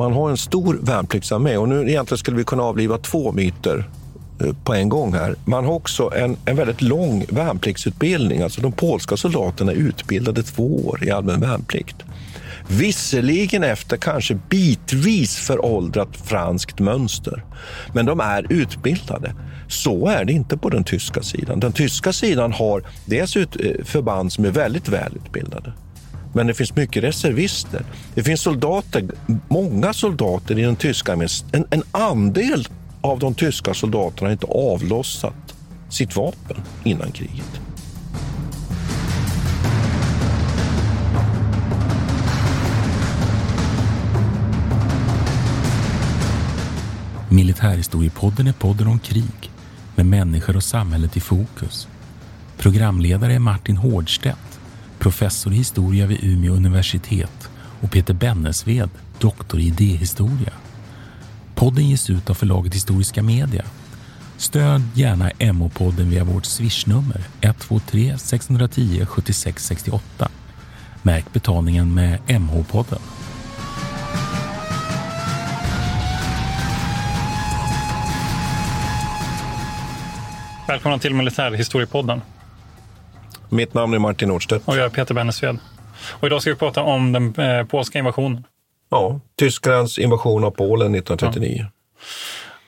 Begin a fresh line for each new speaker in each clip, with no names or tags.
Man har en stor värnpliktsarmé och nu egentligen skulle vi kunna avliva två myter eh, på en gång här. Man har också en, en väldigt lång värnpliktsutbildning. Alltså de polska soldaterna är utbildade två år i allmän värnplikt. Visserligen efter kanske bitvis föråldrat franskt mönster. Men de är utbildade. Så är det inte på den tyska sidan. Den tyska sidan har dels eh, förband som är väldigt välutbildade. Men det finns mycket reservister. Det finns soldater, många soldater i den tyska armén. En, en andel av de tyska soldaterna har inte avlossat sitt vapen innan kriget.
Militärhistoriepodden är podden om krig med människor och samhället i fokus. Programledare är Martin Hårdstedt, professor i historia vid Umeå universitet och Peter Bennesved, doktor i idéhistoria. Podden ges ut av förlaget Historiska Media. Stöd gärna MH-podden via vårt swishnummer 123 610 76 68. Märk betalningen med MH-podden.
Välkomna till Militärhistoriepodden.
Mitt namn är Martin Nordstedt.
Och jag är Peter Bennesved. Och idag ska vi prata om den eh, polska invasionen.
Ja, Tysklands invasion av Polen 1939. Ja.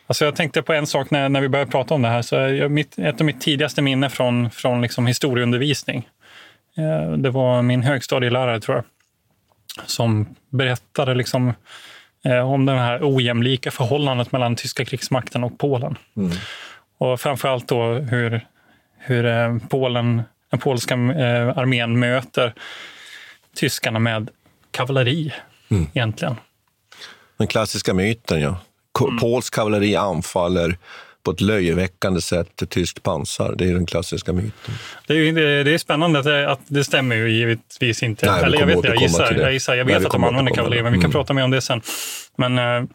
Alltså jag tänkte på en sak när, när vi började prata om det här. Så jag, mitt, ett av mitt tidigaste minne från, från liksom historieundervisning, eh, det var min högstadielärare, tror jag, som berättade liksom, eh, om det här ojämlika förhållandet mellan tyska krigsmakten och Polen. Mm. Och framför allt då hur, hur eh, Polen, den polska eh, armén möter tyskarna med kavalleri mm. egentligen.
Den klassiska myten, ja. Mm. Polsk kavalleri anfaller på ett löjeväckande sätt tyskt pansar. Det är den klassiska myten.
Det är, det, det är spännande att det, att det stämmer ju givetvis inte. Nej, Eller jag vet jag gissar, jag gissar. Jag vet Nej, att de använder kavalleri, men vi kan mm. prata mer om det sen. Men eh,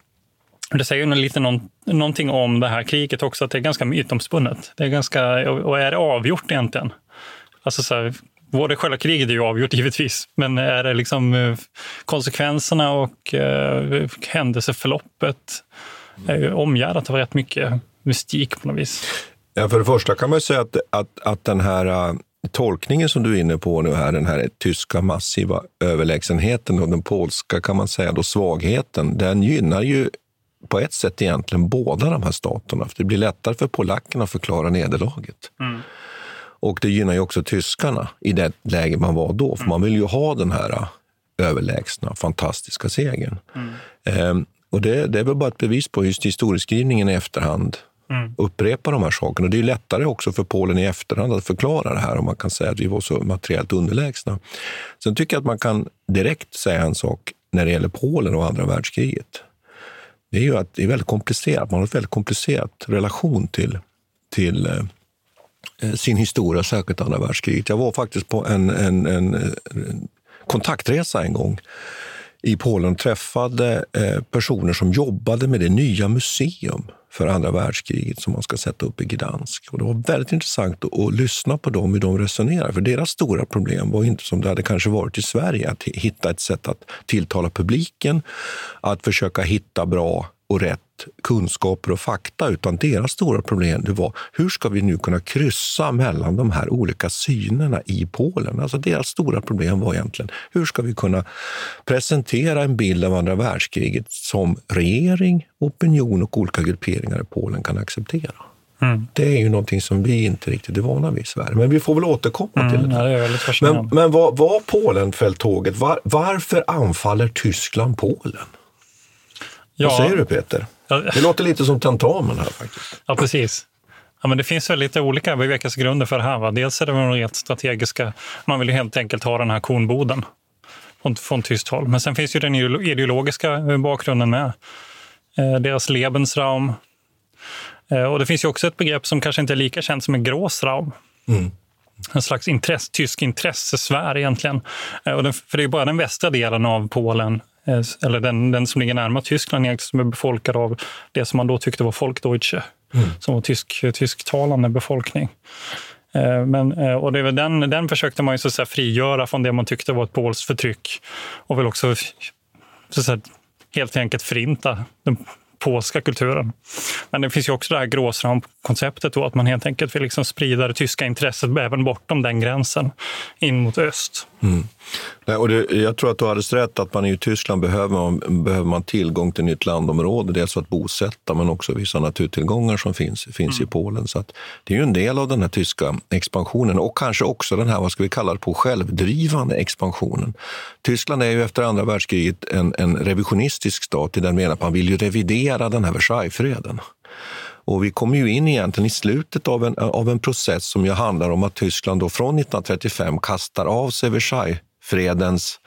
det säger ju lite någon, någonting om det här kriget också, att det är ganska mytomspunnet. Det är ganska, och är det avgjort egentligen? Alltså så här, både själva kriget är ju avgjort givetvis, men är det liksom eh, konsekvenserna och eh, händelseförloppet är ju omgärdat av rätt mycket mystik på något vis.
Ja, för det första kan man säga att, att, att den här uh, tolkningen som du är inne på nu här, den här tyska massiva överlägsenheten och den polska kan man säga då svagheten, den gynnar ju på ett sätt egentligen båda de här staterna. För det blir lättare för polackerna att förklara nederlaget. Mm. Och det gynnar ju också tyskarna i det läge man var då, för man vill ju ha den här äh, överlägsna, fantastiska segern. Mm. Ehm, och det, det, är väl bara ett bevis på just historieskrivningen i efterhand mm. upprepa de här sakerna. Och det är lättare också för Polen i efterhand att förklara det här om man kan säga att vi var så materiellt underlägsna. Sen tycker jag att man kan direkt säga en sak när det gäller Polen och andra världskriget det är ju att det är väldigt komplicerat. Man har en väldigt komplicerad relation till, till eh, Eh, sin historia, särskilt andra världskriget. Jag var faktiskt på en, en, en, kontaktresa en gång i Polen och träffade eh, personer som jobbade med det nya museum för andra världskriget som man ska sätta upp i Gdansk. Och det var väldigt intressant att, att lyssna på dem, hur de resonerar. För deras stora problem var inte som det hade kanske varit i Sverige, att hitta ett sätt att tilltala publiken, att försöka hitta bra och rätt kunskaper och fakta, utan deras stora problem det var hur ska vi nu kunna kryssa mellan de här olika synerna i Polen? Alltså deras stora problem var egentligen hur ska vi kunna presentera en bild av andra världskriget som regering, opinion och olika grupperingar i Polen kan acceptera? Mm. Det är ju någonting som vi inte riktigt är vana vid i Sverige. Men vi får väl återkomma mm, till det.
Ja, det
men men var, var Polenfälttåget, var, varför anfaller Tyskland Polen? Ja. Vad säger du Peter? Det låter lite som tentamen här faktiskt.
Ja, precis. Ja, men det finns väl lite olika bevekelsegrunder för det här. Va? Dels är det de rent strategiska. Man vill ju helt enkelt ha den här kornboden. från, från tyskt håll. Men sen finns ju den ideologiska bakgrunden med. Eh, deras Lebensraum. Eh, och det finns ju också ett begrepp som kanske inte är lika känt som är Großraum. Mm. En slags intresse, tysk intressesfär egentligen. Eh, och den, för det är bara den västra delen av Polen eller den, den som ligger närmare Tyskland som är befolkad av det som man då tyckte var Folkdeutsche, mm. som var tysk, tysktalande befolkning. Men, och det är den, den försökte man ju så att frigöra från det man tyckte var ett polskt förtryck och väl också så att helt enkelt förinta den polska kulturen. Men det finns ju också det här gråsramkonceptet att man helt enkelt vill liksom sprida det tyska intresset även bortom den gränsen in mot öst. Mm.
Nej, och det, jag tror att du har alldeles rätt att man i Tyskland behöver man, behöver man tillgång till nytt landområde. Dels för att bosätta men också vissa naturtillgångar som finns, finns mm. i Polen. Så det är ju en del av den här tyska expansionen och kanske också den här, vad ska vi kalla det, på självdrivande expansionen. Tyskland är ju efter andra världskriget en, en revisionistisk stat i den meningen att man vill ju revidera den här Versaillesfreden. Och vi kommer ju in egentligen i slutet av en, av en process som ju handlar om att Tyskland då från 1935 kastar av sig Versaillesfredens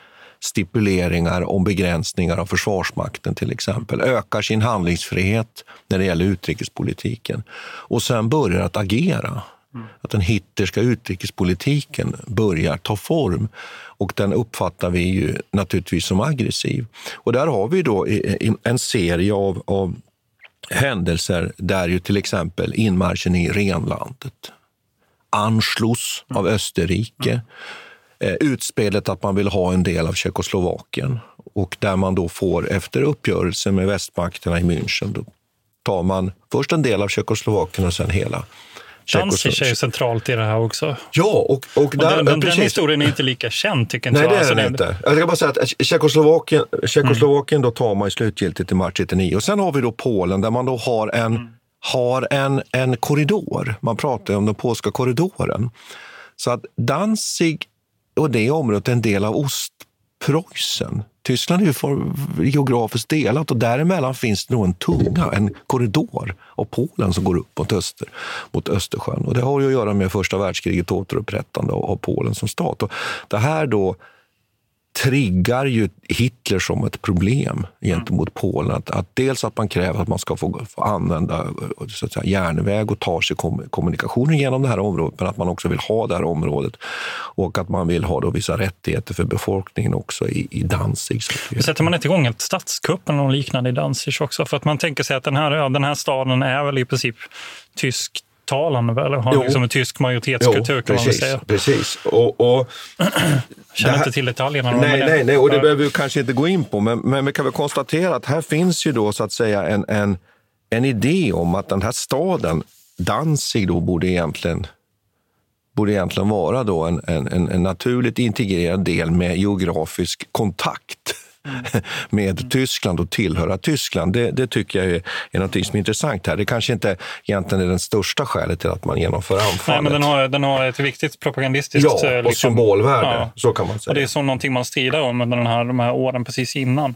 stipuleringar om begränsningar av Försvarsmakten till exempel, ökar sin handlingsfrihet när det gäller utrikespolitiken och sen börjar att agera. Mm. Att den hitterska utrikespolitiken börjar ta form och den uppfattar vi ju naturligtvis som aggressiv. Och där har vi då en serie av, av händelser där ju till exempel inmarschen i renlandet, Anschluss av Österrike, eh, utspelet att man vill ha en del av Tjeckoslovakien och där man då får, efter uppgörelse med västmakterna i München, då tar man först en del av Tjeckoslovakien och sen hela
Danzig är ju centralt i det här också.
Ja, och, och, där,
och den, den, historien är inte lika känd, tycker inte
Nej,
jag.
det är alltså, den inte. Jag ska bara säga att Tjeckoslovakien, Tjeckoslovakien mm. då tar man ju slutgiltigt i mars 1999. Och sen har vi då Polen där man då har en, mm. har en, en korridor. Man pratar om den polska korridoren. Så att Danzig och det området är en del av Preussen, Tyskland är ju för, geografiskt delat och däremellan finns det nog en tunga, en korridor av Polen som går upp mot, öster, mot Östersjön. Och det har ju att göra med första världskriget återupprättande av Polen som stat. Och det här då triggar ju Hitler som ett problem gentemot mm. Polen. Att, att dels att man kräver att man ska få, få använda så att säga, järnväg och ta sig kom, kommunikationen genom det här området, men att man också vill ha det här området och att man vill ha då vissa rättigheter för befolkningen också i, i Danzig.
Sätter man inte igång ett statskupp eller något liknande i Danzig också? För att man tänker sig att den här, ja, den här staden är väl i princip tysk talande väl? Har jo. liksom en tysk majoritetskultur jo, kan
precis,
man säga.
Precis. Och, och
Känner inte till detaljerna.
Nej, nej, nej, och det behöver vi kanske inte gå in på. Men, men vi kan väl konstatera att här finns ju då så att säga en, en, en idé om att den här staden, Danzig, då borde egentligen borde egentligen vara då en, en, en naturligt integrerad del med geografisk kontakt med Tyskland och tillhöra Tyskland. Det, det tycker jag är, är något som är intressant här. Det kanske inte egentligen är det största skälet till att man genomför anfallet.
Nej, men den har, den har ett viktigt propagandistiskt...
Ja, och liksom, symbolvärde. Ja. Så kan man säga.
Och det är som någonting man strider om under den här, de här åren precis innan.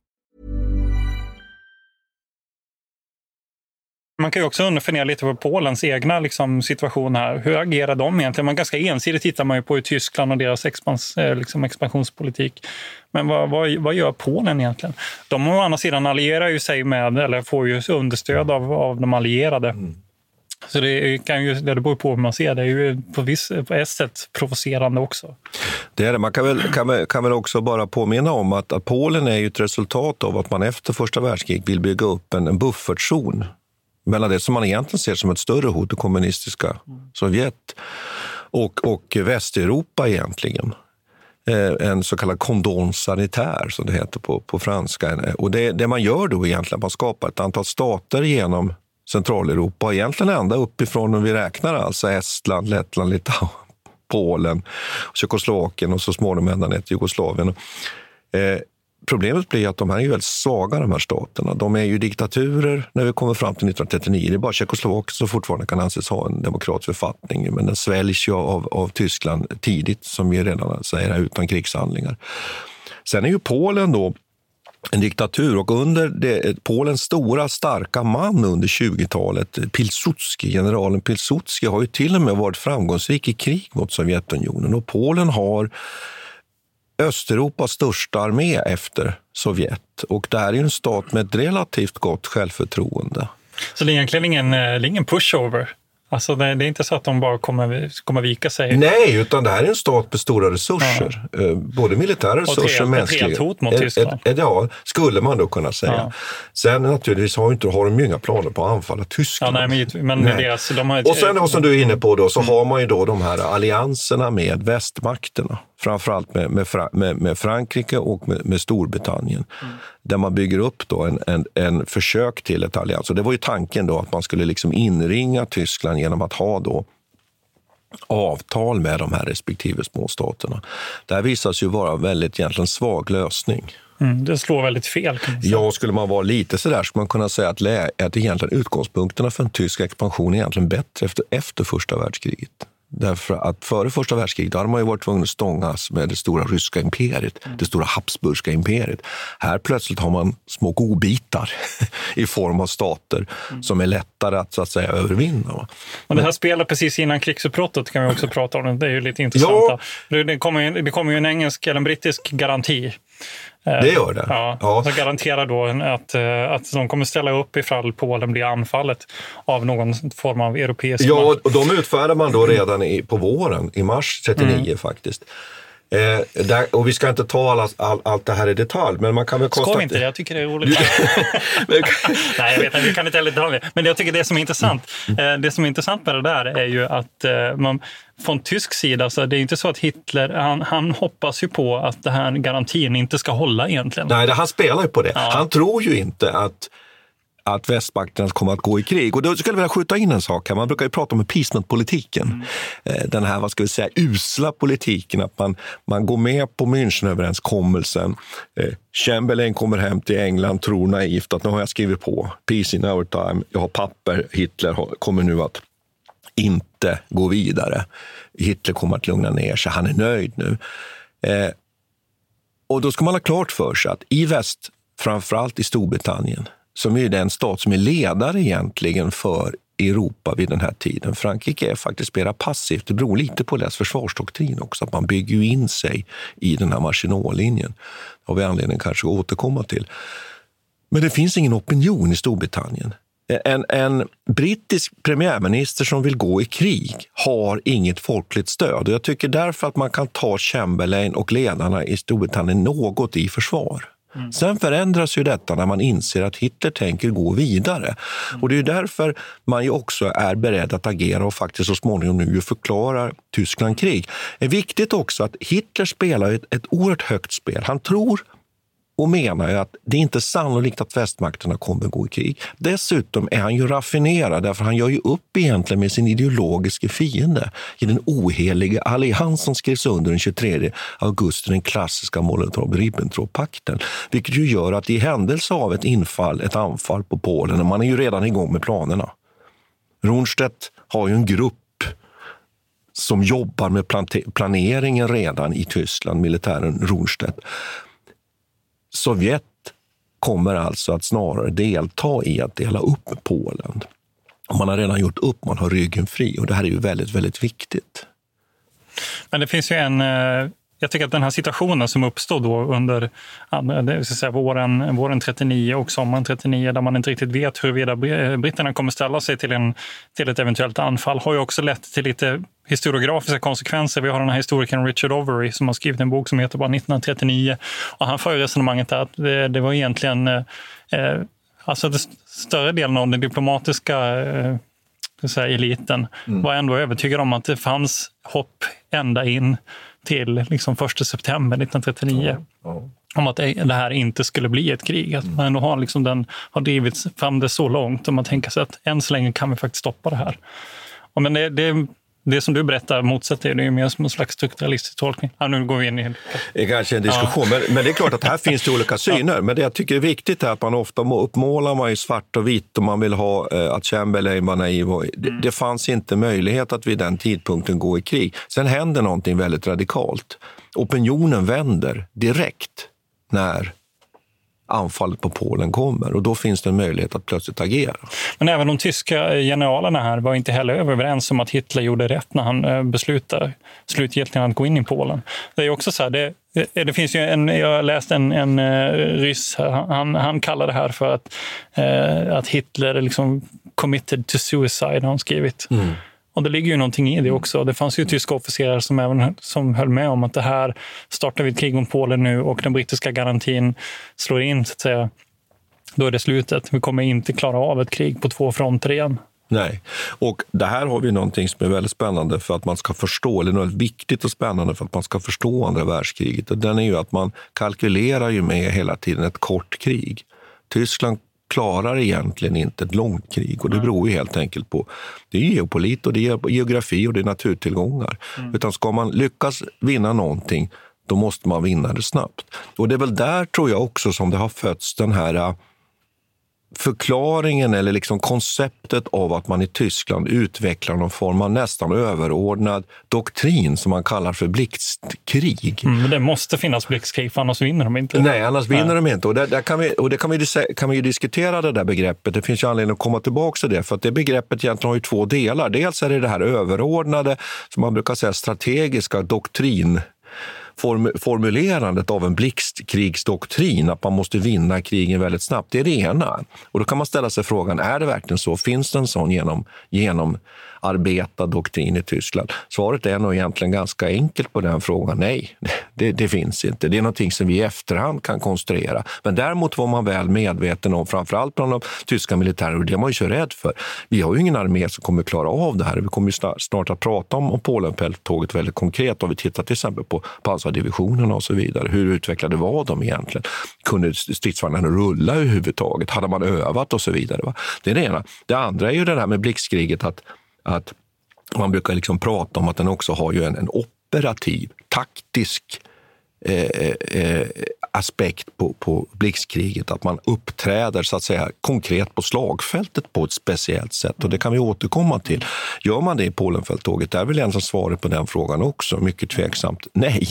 Man kan ju också fundera lite på Polens egna liksom, situation här. Hur agerar de egentligen? Man ganska ensidigt tittar man ju på Tyskland och deras expans, eh, liksom, expansionspolitik. Men vad, vad, vad, gör Polen egentligen? De å andra sidan allierar ju sig med, eller får ju understöd av, av de allierade. Mm. Så det, kan ju, det beror på hur man ser det. är ju på, viss, på ett sätt provocerande också.
Det är det. Man kan väl, kan, kan väl också bara påminna om att, att Polen är ett resultat av att man efter första världskriget vill bygga upp en, en buffertzon mellan det som man egentligen ser som ett större hot, det kommunistiska Sovjet, och, och Västeuropa egentligen. Eh, en så kallad condon sanitär, som det heter på, på franska. Och det, det man gör då egentligen, man skapar ett antal stater genom Centraleuropa, egentligen ända uppifrån om vi räknar alltså Estland, Lettland, Litauen, Polen, Tjeckoslovakien och så småningom ända ner till Jugoslavien. Eh, problemet blir att de här är väldigt svaga, de här staterna. De är ju diktaturer när vi kommer fram till 1939. Det är bara Tjeckoslovakien som fortfarande kan anses ha en demokratisk författning, men den sväljs ju av, av Tyskland tidigt, som vi redan säger, utan krigshandlingar. Sen är ju Polen då en diktatur. Och under det, Polens stora, starka man under 20-talet, Pilsudski, generalen Pilsudski, har ju till och med varit framgångsrik i krig mot Sovjetunionen. Och Polen har Östeuropas största armé efter Sovjet. Och det här är en stat med ett relativt gott självförtroende.
Så det är egentligen ingen, eh, ingen pushover? Alltså det, är inte så att de bara kommer, kommer vika sig?
Nej, utan det här är en stat med stora resurser. Ja. Eh, både militära resurser och mänskliga.
Ett hot mot Tyskland?
Ett, ett, ja, skulle man då kunna säga. Ja. Sen naturligtvis har, inte, har de ju inga planer på att anfalla Tyskland.
Ja, nej, men, men nej. Deras, de har ett,
och sen då, som du är inne på, då, så mm. har man ju då de här allianserna med västmakterna framförallt med, med, med, med Frankrike och med, med Storbritannien. Mm. Där man bygger upp då en, en, en försök till ett allians. Och det var ju tanken då att man skulle liksom inringa Tyskland genom att ha då avtal med de här respektive småstaterna. Det här visar sig ju vara en väldigt egentligen svag lösning.
Mm, det slår väldigt fel.
Ja, skulle man vara lite sådär skulle man kunna säga att, att egentligen utgångspunkterna för en tysk expansion är egentligen bättre efter, efter första världskriget. Därför att före första världskriget hade man ju varit tvungen att stångas med det stora ryska imperiet, mm. det stora habsburgska imperiet. Här plötsligt har man små godbitar i form av stater mm. som är lättare att, så att säga, övervinna.
Men det här spelar precis innan krigsutbrottet kan vi också prata om. Det är ju lite intressant. Ja. Det, kommer, det kommer ju en engelsk eller en brittisk garanti
det gör det.
Ja, ja. Som garanterar då att, eh, att de kommer ställa upp ifall Polen blir anfallet av någon form av europeisk
Ja, och de utfärdar man då redan i, på våren, i mars 39 mm. faktiskt. Eh, där, och vi ska inte ta alla, all, allt det här i detalj, men man kan väl
konstatera... Ska vi inte det? Jag tycker det är roligt. Nej, jag vet inte, vi kan inte heller detaljer. Men jag tycker det som är intressant, eh, det som är intressant med det där är ju att eh, man från tysk sida, så det är inte så att Hitler, han, han hoppas ju på att den här garantin inte ska hålla egentligen.
Nej, det, han spelar ju på det. Ja. Han tror ju inte att att västmakterna kommer att gå i krig. Och då skulle jag vilja skjuta in en sak här. Man brukar ju prata om appeasement-politiken. Mm. Eh, den här, vad ska vi säga, usla politiken. Att man, man går med på Münchenöverenskommelsen. Eh, Chamberlain kommer hem till England, tror naivt att nu har jag skrivit på. Peace in our time. Jag har papper. Hitler kommer nu att inte gå vidare. Hitler kommer att lugna ner sig. Han är nöjd nu. Eh, och då ska man ha klart för sig att i väst, framförallt i Storbritannien, som är den stat som är ledare egentligen för Europa vid den här tiden. Frankrike är faktiskt mera passivt. Det beror lite på deras försvarsdoktrin också, att man bygger ju in sig i den här Maginot-linjen. Det har vi anledning kanske att återkomma till. Men det finns ingen opinion i Storbritannien. En, en, brittisk premiärminister som vill gå i krig har inget folkligt stöd. Och jag tycker därför att man kan ta Chamberlain och ledarna i Storbritannien något i försvar. Mm. Sen förändras ju detta när man inser att Hitler tänker gå vidare. Mm. Och Det är därför man ju också är beredd att agera och faktiskt så småningom nu förklarar Tyskland krig. Det är viktigt också att Hitler spelar ett, ett oerhört högt spel. Han tror och menar ju att det är inte sannolikt att västmakterna kommer gå i krig. Dessutom är han ju raffinerad, därför han gör ju upp egentligen med sin ideologiska fiende i den oheliga allians som skrevs under den 23 augusti, den klassiska Molotov-Ribbentrop-pakten. Vilket ju gör att i händelse av ett infall, ett anfall på Polen, man är ju redan igång med planerna. Rundstedt har ju en grupp som jobbar med planeringen redan i Tyskland, militären Rundstedt. Sovjet kommer alltså att snarare delta i att dela upp Polen. Man har redan gjort upp, man har ryggen fri. Och det här är ju väldigt, väldigt viktigt.
Men det finns ju en... Eh, eh, Jag tycker att den här situationen som uppstod då under säga våren, våren 39 och sommaren 39 där man inte riktigt vet huruvida br- britterna kommer ställa sig till, en, till ett eventuellt anfall har ju också lett till lite historiografiska konsekvenser. Vi har den här historikern Richard Overy som har skrivit en bok som heter bara 1939. Och han för resonemanget att det, det var egentligen eh, eh, alltså det st- större delen av den diplomatiska eh, säga, eliten var ändå övertygad om att det fanns hopp ända in till liksom 1 september 1939. Om att det här inte skulle bli ett krig. Att man ändå har, liksom den, har drivits fram det så långt och man tänker sig att än så länge kan vi faktiskt stoppa det här. Men det, det, det som du berättar motsätter det är ju mer som en slags strukturalistisk tolkning. Ja, nu går vi in i
Det är kanske en diskussion, men, men det är klart att här finns det olika syner. Men det jag tycker är viktigt är att man ofta må- uppmålar man i svart och vitt och man vill ha eh, att Chamberlain var naiv. Det, det fanns inte möjlighet att vid den tidpunkten gå i krig. Sen händer någonting väldigt radikalt. Opinionen vänder direkt när anfallet på Polen kommer och då finns det en möjlighet att plötsligt agera.
Men även de tyska generalerna här var inte heller överens om att Hitler gjorde rätt när han eh, beslutade slutgiltigt att gå in i Polen. Det är också så här, det, eh, det finns ju en, jag läste en, en eh, ryss, han, han kallar det här för att, eh, att Hitler liksom committed to suicide, har han skrivit. Och det ligger ju någonting i det också. Det fanns ju tyska officerare som även som höll med om att det här startar vi ett krig om Polen nu och den brittiska garantin slår in, så att säga. Då är det slutet. Vi kommer inte klara av ett krig på två fronter igen.
Nej, och det här har vi någonting som är väldigt spännande för att man ska förstå, eller något viktigt och spännande för att man ska förstå andra världskriget. Och den är ju att man kalkylerar ju med hela tiden ett kort krig. Tyskland klarar egentligen inte ett långt krig och det beror ju helt enkelt på det är geopolit och det är geografi och det är naturtillgångar. Utan ska man lyckas vinna någonting, då måste man vinna det snabbt. Och det är väl där tror jag också som det har fötts den här äh, förklaringen eller liksom konceptet av att man i Tyskland utvecklar någon form av nästan överordnad doktrin som man kallar för blixtkrig.
Mm, men det måste finnas blixtkrig, för annars vinner de inte.
Nej, annars vinner de inte. Och, där, där kan vi, och det kan vi, kan vi diskutera det där begreppet. Det finns ju anledning att komma tillbaka till det. För att det begreppet egentligen har ju två delar. Dels är det det här överordnade, som man brukar säga strategiska doktrin form- formulerandet av en blixtkrigsdoktrin, att man måste vinna krigen väldigt snabbt. Det är det ena. Och då kan man ställa sig frågan, är det verkligen så? Finns det en sån genom, arbetad doktrin i Tyskland? Svaret är nog egentligen ganska enkelt på den frågan. Nej, det, det finns inte. Det är någonting som vi i efterhand kan konstruera. Men däremot var man väl medveten om, framförallt bland de tyska militärerna, och det är man ju så rädd för. Vi har ju ingen armé som kommer klara av det här. Vi kommer ju snart, snart att prata om, om Polenfälttåget väldigt konkret. Om vi tittar till exempel på pansardivisionerna och så vidare. Hur utvecklade var de egentligen? Kunde stridsvagnarna rulla överhuvudtaget? Hade man övat och så vidare? Va? Det är det ena. Det andra är ju det här med blixtkriget, att, att man brukar liksom prata om att den också har ju en, en operativ, taktisk eh, eh, aspekt på, på blixtkriget. Att man uppträder så att säga konkret på slagfältet på ett speciellt sätt. Och Det kan vi återkomma till. Gör man det i Polenfälttåget? Det är väl egentligen svaret på den frågan också. Mycket tveksamt nej.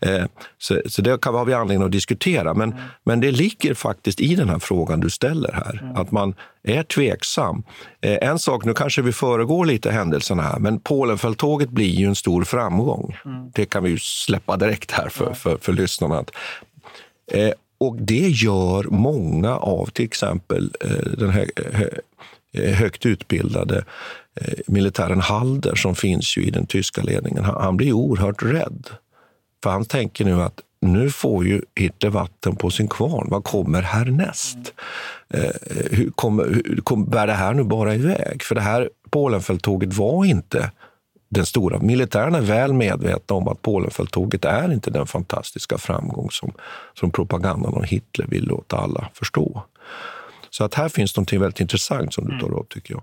Eh, så, så det kan, har vi anledning att diskutera. Men, men det ligger faktiskt i den här frågan du ställer här. Att man är tveksam. Eh, en sak, nu kanske vi föregår lite händelserna här, men Polenfälttåget blir ju en stor framgång. Det kan vi ju släppa direkt här för, för, för lyssnarna. Eh, och det gör många av till exempel eh, den här högt utbildade militären Halder som finns ju i den tyska ledningen. Han, han blir oerhört rädd. För han tänker nu att nu får ju Hitler vatten på sin kvarn. Vad kommer härnäst? Eh, hur kommer, hur kommer, bär det här nu bara iväg? För det här Polenfälttåget var inte den stora. Militärerna är väl medvetna om att Polenfälttåget är inte den fantastiska framgång som, som propagandan om Hitler vill låta alla förstå. Så att här finns något väldigt intressant som du tar upp, tycker jag.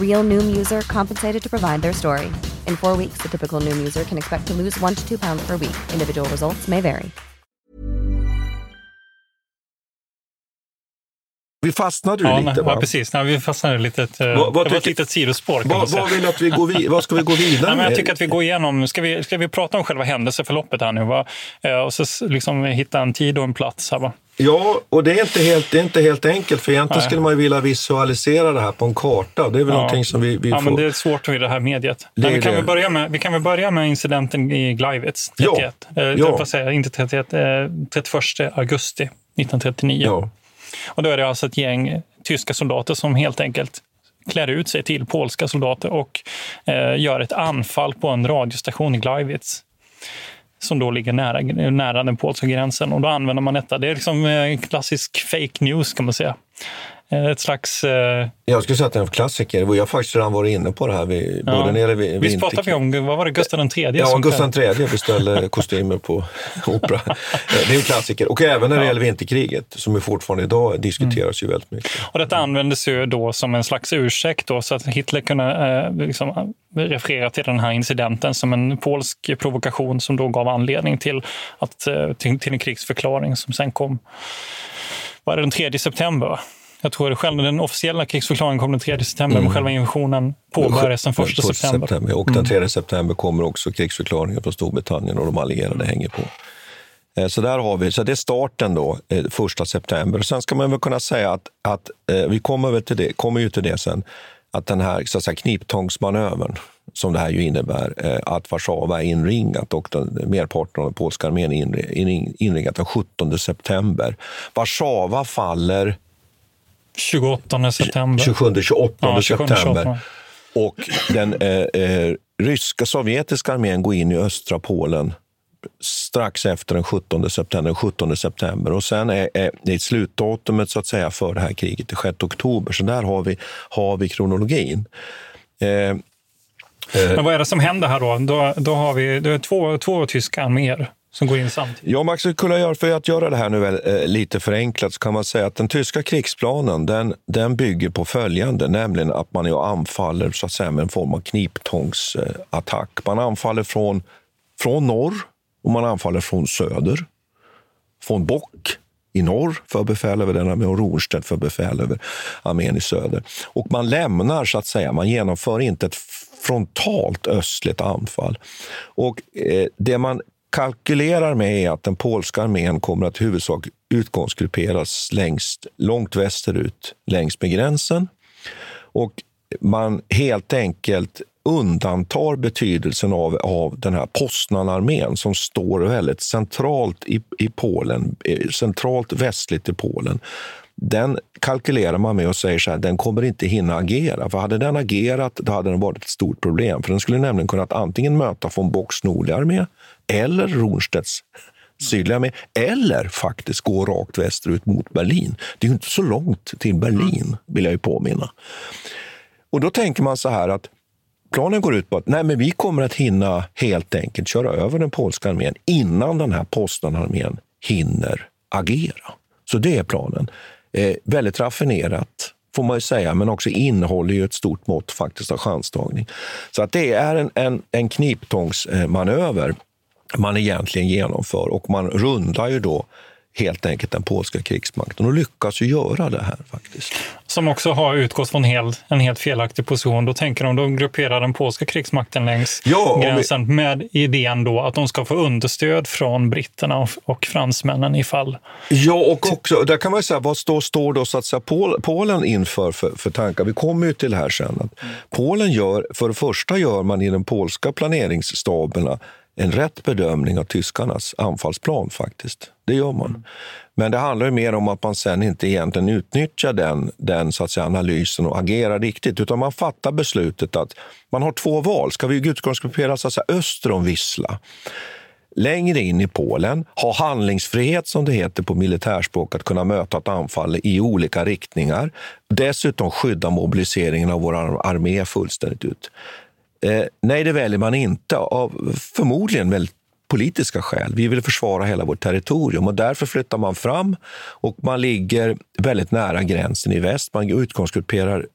Real Noom user compensated to provide their story. In four weeks, the typical Noom user can expect to lose one to two pounds per week. Individual results may vary.
Vi fastnade
Ja,
lite. va?
ja precis. Nej, vi fastnade i ett litet, eh, det var ett litet sidospår.
Vad, vad, vill att vi går vid, vad ska vi gå vidare
Nej, men jag tycker att vi går igenom, ska vi, ska vi prata om själva händelseförloppet här nu? Va? Eh, Och så liksom hitta en tid och en plats. Här, va?
Ja, och det är, inte helt, det är inte helt enkelt, för egentligen
Nej.
skulle man ju vilja visualisera det här på en karta. Det är väl
Ja.
någonting som vi, vi
ja,
får...
men det är svårt i det här mediet.
Det är
vi, kan
det.
väl börja med, vi kan väl börja med incidenten i Gleiwitz 31.
Ja.
Eh,
Ja.
Vad säger? Inte 31, eh, 31 augusti 1939.
Ja.
Och då är det alltså ett gäng tyska soldater som helt enkelt klär ut sig till polska soldater och eh, gör ett anfall på en radiostation i Gleiwitz som då ligger nära, nära den polska gränsen. Och då använder man detta. Det är liksom eh, klassisk fake news kan man säga. Eh, Ett slags... Eh,
Jag skulle säga att det är en klassiker. Jag har faktiskt redan varit inne på det här. Vi,
Ja.
både när det gäller vi-
Visst pratade vi om, vad var det, Gustav III?
Ja,
som-
Gustav III beställde kostymer på opera. Eh, Det är en klassiker. Och även när det gäller vinterkriget, som fortfarande idag diskuteras ju väldigt mycket.
Och detta användes ju då som en slags ursäkt då, så att Hitler kunde eh, liksom, referera till den här incidenten som en polsk provokation som då gav anledning till, att, eh, till, till en krigsförklaring som sen kom var det den 3 september. Jag tror själv, den officiella krigsförklaringen kom den 3 september,
Mm.
men själva invasionen påbörjades den 1
Den
september.
Och den 3 september kommer också krigsförklaringen från Storbritannien och de allierade hänger på. Eh, Så där har vi, så det är starten då, eh, första september. Sen ska man väl kunna säga att, att eh, vi kommer, väl till det, kommer ju till det sen, att den här så att säga, kniptångsmanövern som det här ju innebär, eh, att Warszawa är inringat och den, merparten av den polska armén är inri- inring- inringat den 17 september. Warszawa faller
28 september.
27, 28
Ja, 27,
september.
28.
Och den eh, eh, ryska sovjetiska armén går in i östra Polen strax efter den 17 september. Den 17 september. Och sen är, är, är slutdatumet så att säga för det här kriget den 6 oktober. Så där har vi, har vi kronologin. Eh,
Men vad är det som händer här då? Då, då har vi det är två, två tyska arméer som går in samtidigt.
Ja, man skulle kunna göra, för att göra det här nu väl, eh, lite förenklat så kan man säga att den tyska krigsplanen den, den bygger på följande, nämligen att man ju anfaller så att säga, med en form av kniptångsattack. Man anfaller från, från norr och man anfaller från söder. Från Bock i norr för befäl över den armén och Rorstedt för befäl över armén i söder. Och man lämnar, så att säga, man genomför inte ett frontalt östligt anfall. Och eh, det man kalkylerar med är att den polska armén kommer att i huvudsak utgångsgrupperas längst, långt västerut längs med gränsen. Och man helt enkelt undantar betydelsen av, av den här Poznan-armén som står väldigt centralt i, i Polen, eh, centralt västligt i Polen. Den kalkylerar man med och säger så här, den kommer inte hinna agera. För hade den agerat, då hade den varit ett stort problem. För den skulle nämligen kunnat antingen möta von Bocks nordliga armé eller Rundstedts sydliga armé, eller faktiskt gå rakt västerut mot Berlin. Det är ju inte så långt till Berlin, vill jag ju påminna. Och då tänker man så här att planen går ut på att nej, men vi kommer att hinna helt enkelt köra över den polska armén innan den här Poznan-armén hinner agera. Så det är planen. Eh, väldigt raffinerat, får man ju säga, men också innehåller ju ett stort mått faktiskt av chanstagning. Så att det är en, en, en kniptångsmanöver man egentligen genomför och man rundar ju då helt enkelt den polska krigsmakten och lyckas ju göra det här faktiskt.
som också har utgått från helt, en helt felaktig position. Då tänker de, då grupperar den polska krigsmakten längs
Ja,
gränsen vi... med idén då att de ska få understöd från britterna och, och fransmännen ifall...
Ja, och också, där kan man säga, vad står, står då så att säga, Pol, Polen inför för, för tankar? Vi kommer ju till det här sen. Att Polen gör, för det första gör man i den polska planeringsstaberna en rätt bedömning av tyskarnas anfallsplan faktiskt. Det gör man. Men det handlar ju mer om att man sen inte egentligen utnyttjar den, den så att säga, analysen och agerar riktigt, utan man fattar beslutet att man har två val. Ska vi utgångsgruppera så att säga, öster om Wisla? längre in i Polen, ha handlingsfrihet som det heter på militärspråk, att kunna möta ett anfall i olika riktningar. Dessutom skydda mobiliseringen av vår armé fullständigt ut. Eh, nej, det väljer man inte, av förmodligen väldigt politiska skäl. Vi vill försvara hela vårt territorium och därför flyttar man fram och man ligger väldigt nära gränsen i väst. Man utgångsgrupperar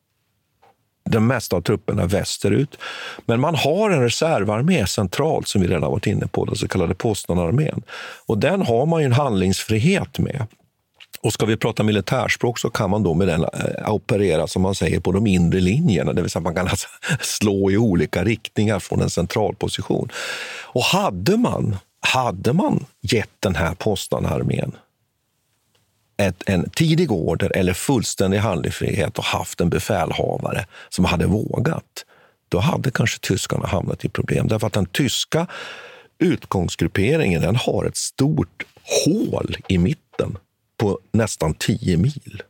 den mesta av trupperna västerut. Men man har en reservarmé centralt, som vi redan varit inne på, den så kallade Poznan-armén. Och den har man ju en handlingsfrihet med. Och ska vi prata militärspråk så kan man då med den eh, operera som man säger på de inre linjerna, det vill säga man kan alltså slå i olika riktningar från en central position. Och hade man, hade man gett den här postanarmén ett, en tidig order eller fullständig handlingsfrihet och haft en befälhavare som hade vågat, då hade kanske tyskarna hamnat i problem. Därför att den tyska utgångsgrupperingen den har ett stort hål i mitten på nästan 10 mil.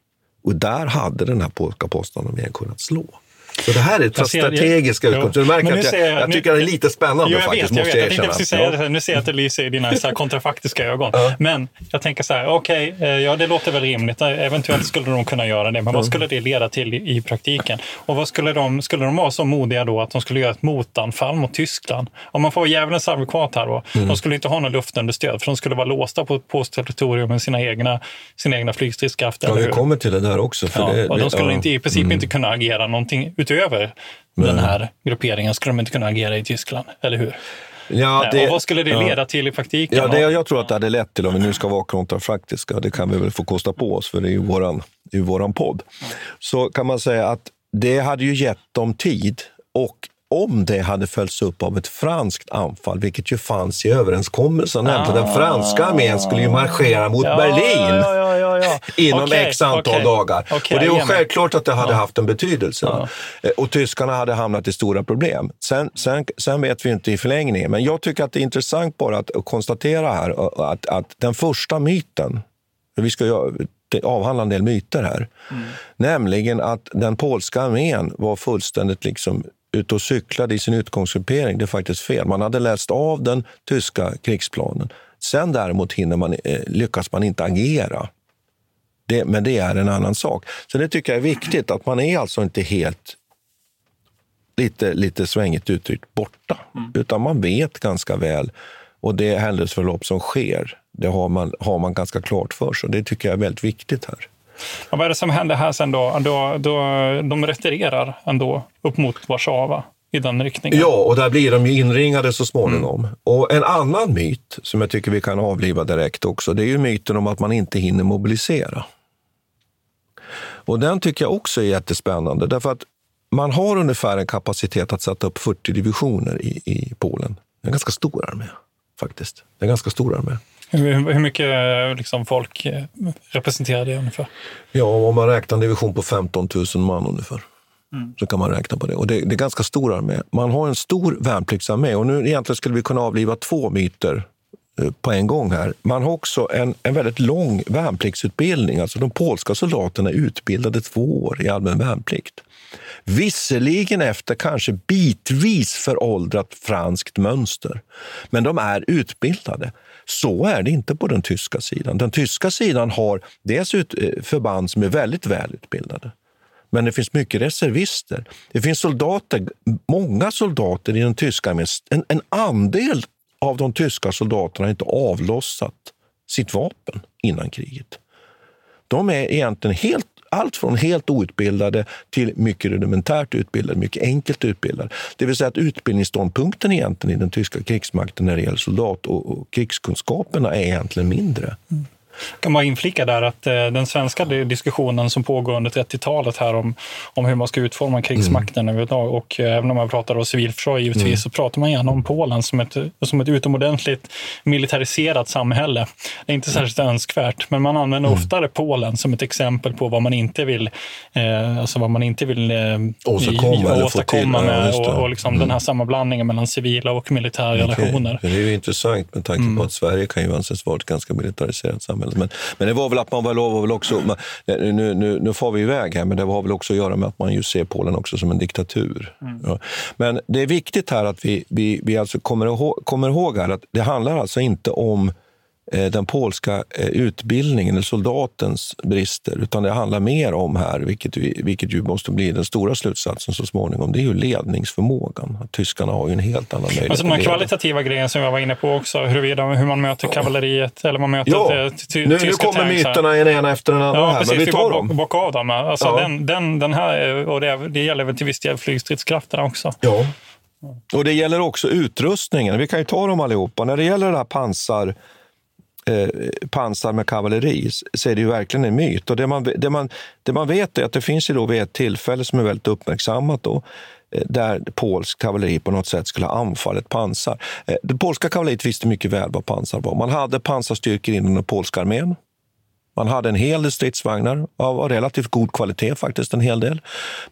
Och där hade den här polska posten kunnat slå. Så det här är ett strategiska utgångspunkter. Du märker att jag, jag, jag tycker nu, det är lite spännande jo, jag
faktiskt,
vet,
måste jag, vet. jag erkänna. säga det, nu ser jag att det lyser i dina så kontrafaktiska ögon. Ja. Men jag tänker så här, okej, okay, eh, ja det låter väl rimligt. Eventuellt skulle de kunna göra det, men vad skulle det leda till i, i praktiken? Och vad skulle de, skulle de vara så modiga då att de skulle göra ett motanfall mot Tyskland? Om man får djävulens advokat här då, mm. de skulle inte ha något luftunderstöd, för de skulle vara låsta på polskt territorium med sina egna, sina egna flygstridskrafter.
Ja, vi kommer till det där också.
För ja, det, och de skulle ja. inte, i princip mm. inte kunna agera någonting utöver den här grupperingen skulle de inte kunna agera i Tyskland, eller hur? Ja, det, och vad skulle det leda till i praktiken?
Ja, det, jag tror att det hade lett till, om vi nu ska vara kontrafaktiska, det kan vi väl få kosta på oss, för det är ju våran, är våran podd, så kan man säga att det hade ju gett dem tid och om det hade följts upp av ett franskt anfall, vilket ju fanns i överenskommelsen, ah. den franska armén skulle ju marschera mot ja, Berlin ja, ja, inom okay, x antal okay. dagar. Okay, och det är självklart att det hade haft en betydelse. Eh, och tyskarna hade hamnat i stora problem. Sen, sen, sen vet vi inte i förlängningen, men jag tycker att det är intressant bara att konstatera här att, att den första myten, vi ska avhandla en del myter här. Mm. Nämligen att den polska armén var fullständigt liksom ute och cyklade i sin utgångsgruppering. Det är faktiskt fel. Man hade läst av den tyska krigsplanen. Sen däremot hinner man, eh, lyckas man inte agera. Det, men det är en annan sak. Så det tycker jag är viktigt, att man är alltså inte helt, lite, lite svängigt uttryckt, borta. Mm. Utan man vet ganska väl. Och det händelseförlopp som sker, det har man, har man ganska klart för sig. Det tycker jag är väldigt viktigt här.
Och vad är det som händer här sen då? då, då de retirerar ändå upp mot Warszawa i den riktningen.
Ja, och där blir de ju inringade så småningom. Mm. Och en annan myt som jag tycker vi kan avliva direkt också, det är ju myten om att man inte hinner mobilisera. Och den tycker jag också är jättespännande, därför att man har ungefär en kapacitet att sätta upp 40 divisioner i, i Polen. Det är en ganska stor armé, faktiskt. Det är en ganska stor armé.
Hur, mycket liksom, folk eh, representerar det ungefär?
Ja, om man räknar en division på 15 000 man ungefär. Mm. Så kan man räkna på det. Och det, det är ganska stor armé. Man har en stor värnpliktsarmé och nu egentligen skulle vi kunna avliva två myter eh, på en gång här. Man har också en, en väldigt lång värnpliktsutbildning. Alltså de polska soldaterna är utbildade två år i allmän värnplikt. Visserligen efter kanske bitvis föråldrat franskt mönster, men de är utbildade. Så är det inte på den tyska sidan. Den tyska sidan har dels eh, förband som är väldigt välutbildade, men det finns mycket reservister. Det finns soldater, många soldater i den tyska armén. En, en andel av de tyska soldaterna har inte avlossat sitt vapen innan kriget. De är egentligen helt allt från helt outbildade till mycket rudimentärt utbildade, mycket enkelt utbildade. Det vill säga att utbildningsståndpunkten egentligen i den tyska krigsmakten när det gäller soldat och, och krigskunskaperna är egentligen mindre. Mm
kan man inflika där att eh, den svenska diskussionen som pågår under 30-talet här om, om hur man ska utforma krigsmakten mm. överlag och eh, även om man pratar om civilförsvar givetvis mm. så pratar man gärna om Polen som ett, som ett utomordentligt militariserat samhälle. Det är inte särskilt önskvärt, men man använder mm. oftare Polen som ett exempel på vad man inte vill, eh, alltså vad man inte vill eh,
åstadkomma,
åstadkomma med ja, och, och liksom mm. den här sammanblandningen mellan civila och militära okay. relationer.
Det är ju intressant med tanke på mm. att Sverige kan ju anses vara ett ganska militariserat samhälle. Men, men det var väl att man var väl också, man, nu, nu, nu får vi iväg här, men det har väl också att göra med att man ju ser Polen också som en diktatur. Mm. Ja. Men det är viktigt här att vi, vi, vi alltså kommer, ihåg, kommer ihåg här att det handlar alltså inte om den polska eh, utbildningen, eller soldatens brister, utan det handlar mer om här, vilket, vi, vilket ju måste bli den stora slutsatsen så småningom, det är ju ledningsförmågan. Tyskarna har ju en helt annan möjlighet.
Alltså den kvalitativa grejen som jag var inne på också, huruvida, hur man möter kavalleriet eller man möter
ja. ty, nu, nu kommer myterna en ena efter den andra
ja,
här,
precis,
men vi tar dem.
Bocka av dem. Alltså ja. den, den, den här, och det, det gäller väl till viss del flygstridskrafterna också.
Ja. Och det gäller också utrustningen. Vi kan ju ta dem allihopa. När det gäller det här pansar eh, pansar med kavalleri så är det ju verkligen en myt. Och det, man, det, man, det man vet är att det finns ju då vid ett tillfälle som är väldigt uppmärksammat då, eh, där polsk kavalleri på något sätt skulle ha anfallit pansar. Eh, det polska kavalleriet visste mycket väl vad pansar var. Man hade pansarstyrkor inom den polska armén. Man hade en hel del stridsvagnar av relativt god kvalitet, faktiskt en hel del.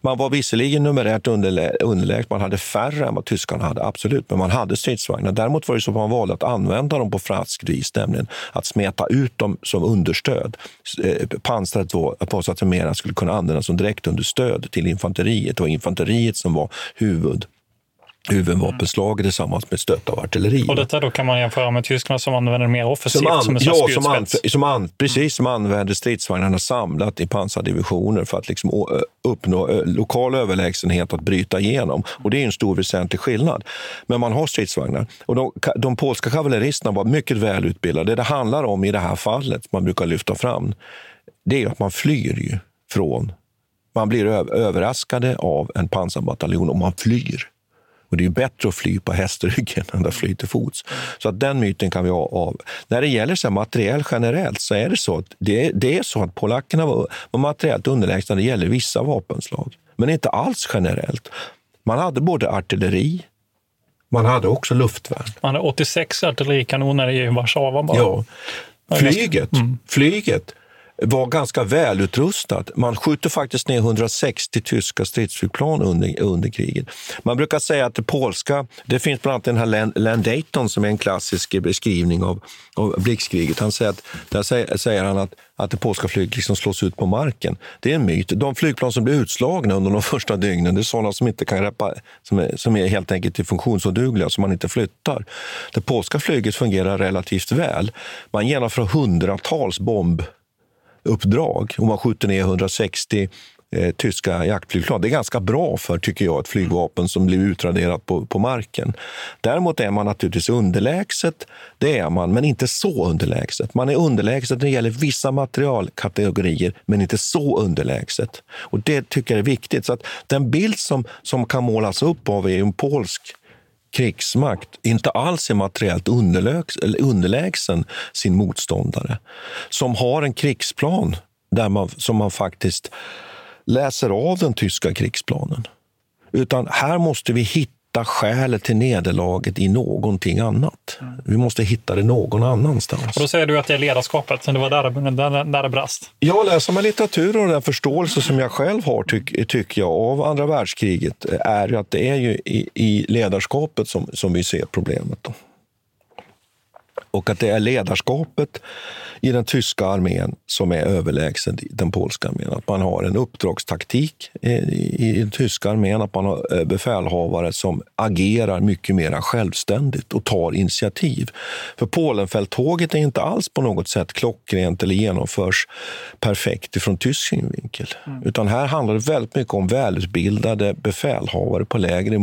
Man var visserligen numerärt underlägset, man hade färre än vad tyskarna hade, absolut, men man hade stridsvagnar. Däremot var det så att man valde att använda dem på franskt vis, nämligen att smeta ut dem som understöd. Eh, Pansaret var på så att det mera skulle kunna användas som direktunderstöd till infanteriet och infanteriet som var huvud huvudvapenslaget tillsammans med stött av artilleri.
Och detta då kan man jämföra med Tyskland som använder mer offensivt som, an, som en
ja, som, an, som an, Precis, som använder stridsvagnarna samlat i pansardivisioner för att liksom uppnå lokal överlägsenhet att bryta igenom. Och Det är en stor väsentlig skillnad. Men man har stridsvagnar. Och de, de polska kavalleristerna var mycket välutbildade. Det det handlar om i det här fallet, man brukar lyfta fram, det är att man flyr ju från... Man blir överraskade av en pansarbataljon och man flyr. Och det är bättre att fly på hästryggen än att fly till fots. Så att den myten kan vi ha av. När det gäller så materiell generellt så är det så att, det, det är så att polackerna var, var materiellt underlägsna när det gäller vissa vapenslag, men inte alls generellt. Man hade både artilleri, man hade också luftvärn.
Man hade 86 artillerikanoner i Warszawa bara.
Ja. Flyget, mm. flyget var ganska välutrustad. Man skjuter faktiskt ner 160 tyska stridsflygplan under, under kriget. Man brukar säga att det polska, det finns bland annat den här Land Dayton som är en klassisk beskrivning av, av blixtkriget. Han säger att, där säger, säger han att, att det polska flyget liksom slås ut på marken. Det är en myt. De flygplan som blir utslagna under de första dygnen, det är sådana som inte kan repa, som är, som är helt enkelt funktionsodugliga, alltså som man inte flyttar. Det polska flyget fungerar relativt väl. Man genomför hundratals bomb uppdrag och man skjuter ner 160 eh, tyska jaktflygplan. Det är ganska bra för, tycker jag, ett flygvapen som blir utraderat på, på marken. Däremot är man naturligtvis underlägset, det är man, men inte så underlägset. Man är underlägset när det gäller vissa materialkategorier, men inte så underlägset. Och Det tycker jag är viktigt. Så att Den bild som, som kan målas upp av är en polsk krigsmakt inte alls är materiellt underlägsen sin motståndare. Som har en krigsplan där man, som man faktiskt läser av den tyska krigsplanen. Utan här måste vi hitta hitta skälet till nederlaget i någonting annat. Mm. Vi måste hitta det någon annanstans.
Och då säger du att det är ledarskapet, det var där, där, där det brast?
Ja, läser man litteratur och den förståelse som jag själv har, tycker tyck jag, av andra världskriget är att det är ju i, i ledarskapet som, som vi ser problemet. Då. Och att det är ledarskapet i den tyska armén som är överlägsen den polska armén. Att man har en uppdragstaktik i den tyska armén, att man har eh, befälhavare som agerar mycket mer självständigt och tar initiativ. För Polenfälttåget är inte alls på något sätt klockrent eller genomförs perfekt från tysk synvinkel. Mm. Utan här handlar det väldigt mycket om välutbildade befälhavare på lägre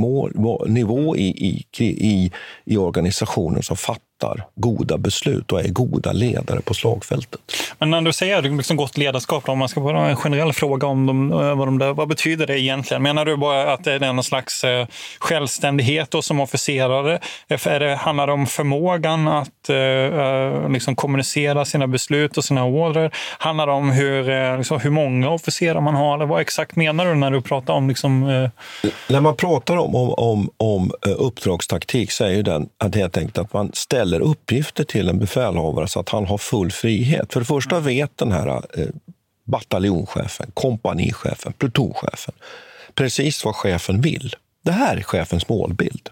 nivå i, i, i, i organisationen som fattar fattar goda beslut och är goda ledare på slagfältet.
Men när du säger liksom gott ledarskap, om man ska bara en generell fråga om dem, vad, de där, vad betyder det egentligen? Menar du bara att det är någon slags eh, självständighet då som officerare? Är det, handlar det om förmågan att eh, liksom kommunicera sina beslut och sina order? Handlar det om hur, eh, liksom, hur många officerare man har? Eller vad exakt menar du när du pratar om... Liksom, eh...
När man pratar om, om, om, om uppdragstaktik så är ju den att helt enkelt att man ställer uppgifter till en befälhavare så att han har full frihet. För det första vet den här eh, bataljonschefen, kompanichefen, plutonchefen precis vad chefen vill. Det här är chefens målbild.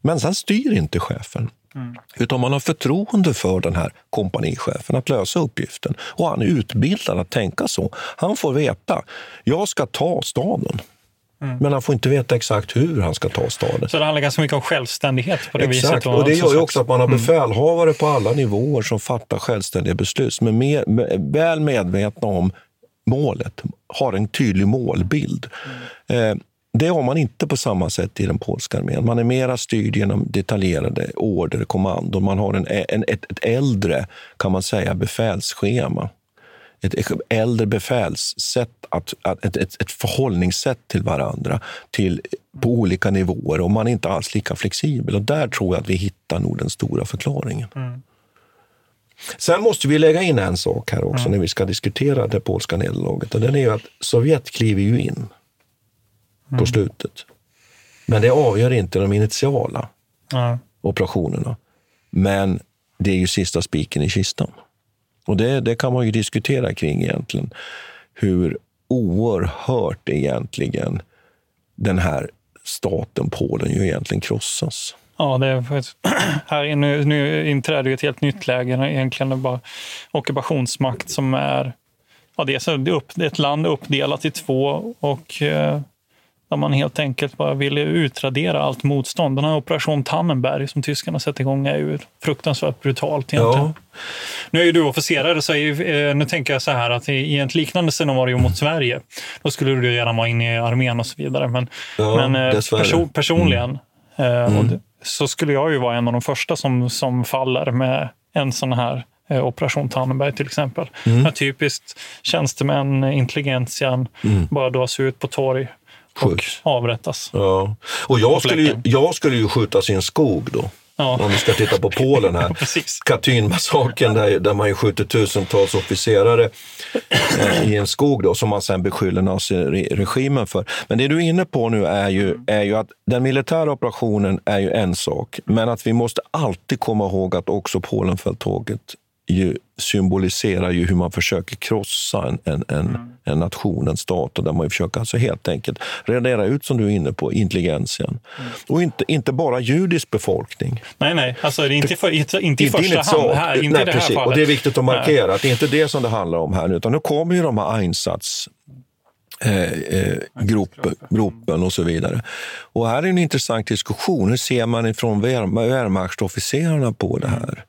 Men sen styr inte chefen. Mm. Utan man har förtroende för den här kompanichefen att lösa uppgiften. Och han är utbildad att tänka så. Han får veta, jag ska ta staden. Mm. Men han får inte veta exakt hur han ska ta staden.
Så det handlar ganska mycket om självständighet på det
exakt.
viset?
Och det gör ju också att man har mm. befälhavare på alla nivåer som fattar självständiga beslut, är med, väl medvetna om målet, har en tydlig målbild. Mm. Eh, det har man inte på samma sätt i den polska armén. Man är mera styrd genom detaljerade order, kommandon. Man har en, en, ett, ett äldre, kan man säga, befälsschema ett äldre befälssätt, att, att, ett, ett, ett förhållningssätt till varandra till, på olika nivåer och man är inte alls lika flexibel. Och där tror jag att vi hittar nog den stora förklaringen. Mm. Sen måste vi lägga in en sak här också mm. när vi ska diskutera det polska nederlaget. Och den är ju att Sovjet kliver ju in mm. på slutet. Men det avgör inte de initiala operationerna. Men det är ju sista spiken i kistan. Och det, det kan man ju diskutera kring egentligen. Hur oerhört egentligen den här staten Polen ju egentligen krossas.
Ja, det är här nu, nu inträder ett helt nytt läge. Egentligen bara ockupationsmakt som är ja, det är ett land uppdelat i två och eh, där man helt enkelt bara ville utradera allt motstånd. Den här operation Tannenberg som tyskarna satte igång är ju fruktansvärt brutalt egentligen. Ja. Nu är ju du officerare, så är, eh, nu tänker jag så här att i ett liknande scenario mot Sverige, då skulle du redan vara inne i armén och så vidare. Men, ja, men eh, perso personligen mm. Mm. så skulle jag ju vara en av de första som, som faller med en sån här Operation Tannenberg till exempel. Mm. Typiskt tjänstemän, intelligentian, mm. bara dras ut på torg och avrättas.
Ja. Och jag skulle, ju, jag skulle ju skjutas i en skog då. Ja. Om vi ska titta på Polen här. Katynmassakern där, där man ju skjuter tusentals officerare eh, i en skog då, som man sen beskyller naziregimen för. Men det du är inne på nu är ju, är ju att den militära operationen är ju en sak, men att vi måste alltid komma ihåg att också Polenfälttåget ju symboliserar ju hur man försöker krossa en, en, en, mm. en nation, en stat. Och där man försöker alltså helt enkelt radera ut, som du är inne på, intelligensien. Mm. Och inte, inte bara judisk befolkning.
Nej, nej. Alltså, det är inte, för, inte, inte i första hand. Här, inte
nej, det precis. Fallet. Och det är viktigt att markera nej. att det är inte det som det handlar om här nu, utan nu kommer ju de här einsats Eh, eh, gruppen, gruppen och så vidare. Och här är en intressant diskussion. Hur ser man ifrån Wehrmachtsofficerarna på det här?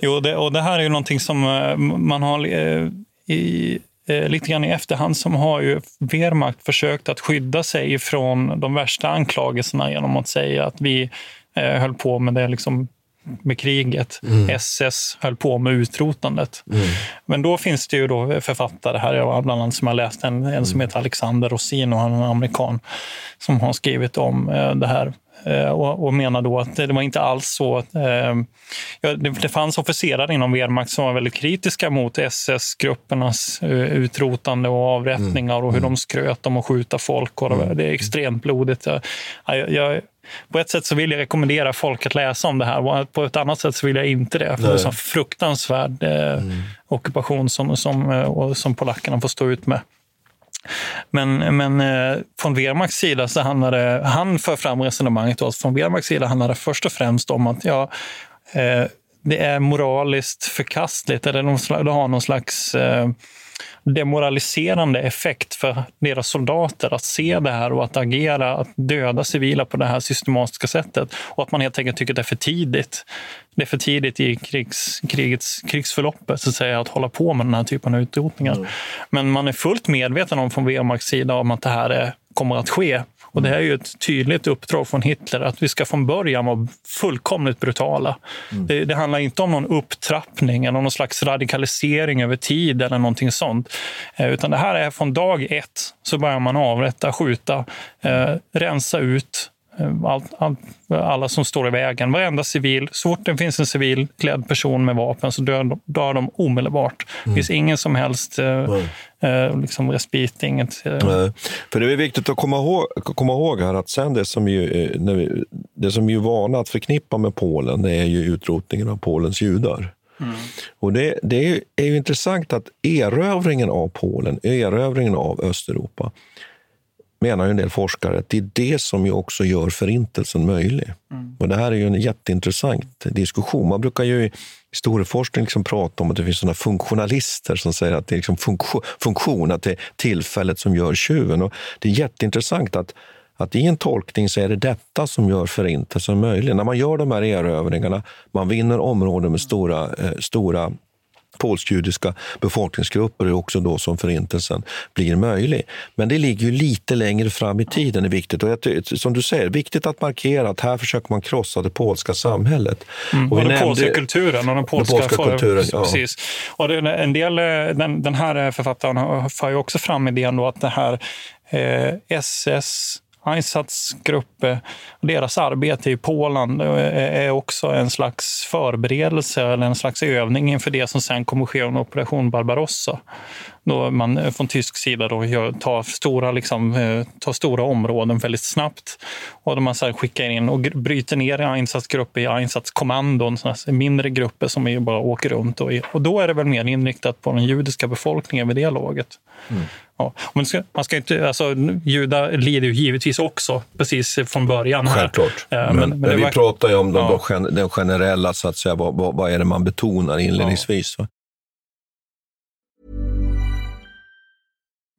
Jo, det, och det här är ju någonting som eh, man har eh, i, eh, lite grann i efterhand som har ju Wehrmacht försökt att skydda sig från de värsta anklagelserna genom att säga att vi höll på med det liksom med kriget. Mm. SS höll på med utrotandet. Mm. Men då finns det ju då författare här, jag bland annat som jag läst en, en som mm. heter Alexander Rosin och han är en amerikan som har skrivit om det här och, och menar då att det var inte alls så. Eh, det, det fanns officerare inom Wehrmacht som var väldigt kritiska mot SS-gruppernas eh, utrotande och avrättningar mm. och hur mm. de skröt om att skjuta folk. Och mm. det är extremt blodigt. Jag, jag, på ett sätt så vill jag rekommendera folk att läsa om det här. På ett annat sätt så vill jag inte det. För det är en fruktansvärd eh, mm. ockupation som, som, som polackerna får stå ut med. Men, men eh, från Wehrmachts sida så handlade, han för fram resonemanget då, från Wehrmachts sida handlade det först och främst om att ja, eh, det är moraliskt förkastligt, eller de, de har någon slags eh, demoraliserande effekt för deras soldater att se det här och att agera, att döda civila på det här systematiska sättet. Och att man helt enkelt tycker att det är för tidigt. Det är för tidigt i krigs, krigets, krigsförloppet så att, säga, att hålla på med den här typen av utrotningar. Mm. Men man är fullt medveten om från Wehrmachts sida om att det här är, kommer att ske Och det här är ju ett tydligt uppdrag från Hitler att vi ska från början vara fullkomligt brutala. Mm. Det, det, handlar inte om någon upptrappning eller någon slags radikalisering över tid eller någonting sånt. Eh, utan det här är från dag ett så börjar man avrätta, skjuta, eh, rensa ut Eh, all, all, alla som står i vägen. Varenda civil, så fort det finns en civil klädd person med vapen så dör, dör de omedelbart. Det mm. finns ingen som helst eh, eh, liksom respit. Inget, eh.
För det är viktigt att komma ihåg, komma ihåg här att sen det som, ju, eh, vi, det som är vana att förknippa med Polen, det är ju utrotningen av Polens judar. Mm. Och det, det är, är ju intressant att erövringen av Polen, erövringen av Östeuropa, menar ju en del forskare att det är det som ju också gör förintelsen möjlig. Mm. Och Det här är ju en jätteintressant diskussion. Man brukar ju i historieforskning liksom prata om att det finns såna funktionalister som säger att det är liksom funktion, funktion, att det är tillfället som gör tjuven. Och det är jätteintressant att, att i en tolkning så är det detta som gör förintelsen möjlig. När man gör de här erövringarna, man vinner områden med stora, eh, stora polsk-judiska befolkningsgrupper är också då som förintelsen blir möjlig. Men det ligger ju lite längre fram i tiden, är viktigt. Och som du säger, viktigt att markera att här försöker man krossa det polska samhället.
Mm, och, och den polska kulturen och den polska, den polska kulturen. Ja. Precis. Och det, en del, den, den här författaren för ju också fram idén då att det här eh, SS Einsatzgrupp, deras arbete i Polen eh, är också en slags förberedelse eller en slags övning inför det som sen kommer ske under operation Barbarossa. Då man från tysk sida då tar, stora, liksom, eh, tar stora områden väldigt snabbt och då man sen skickar in och bryter ner einsatzgrupper i einsatzkommandon, mindre grupper som är bara åker runt. Och, och då är det väl mer inriktat på den judiska befolkningen vid det laget. Mm. Ja. Man ska, man ska inte, alltså, judar lider ju givetvis också precis från början. Här.
Självklart.
Ja,
men, men, men vi var... pratar ju om ja. de, den generella, så att säga, vad, vad, vad är det man betonar inledningsvis. Ja.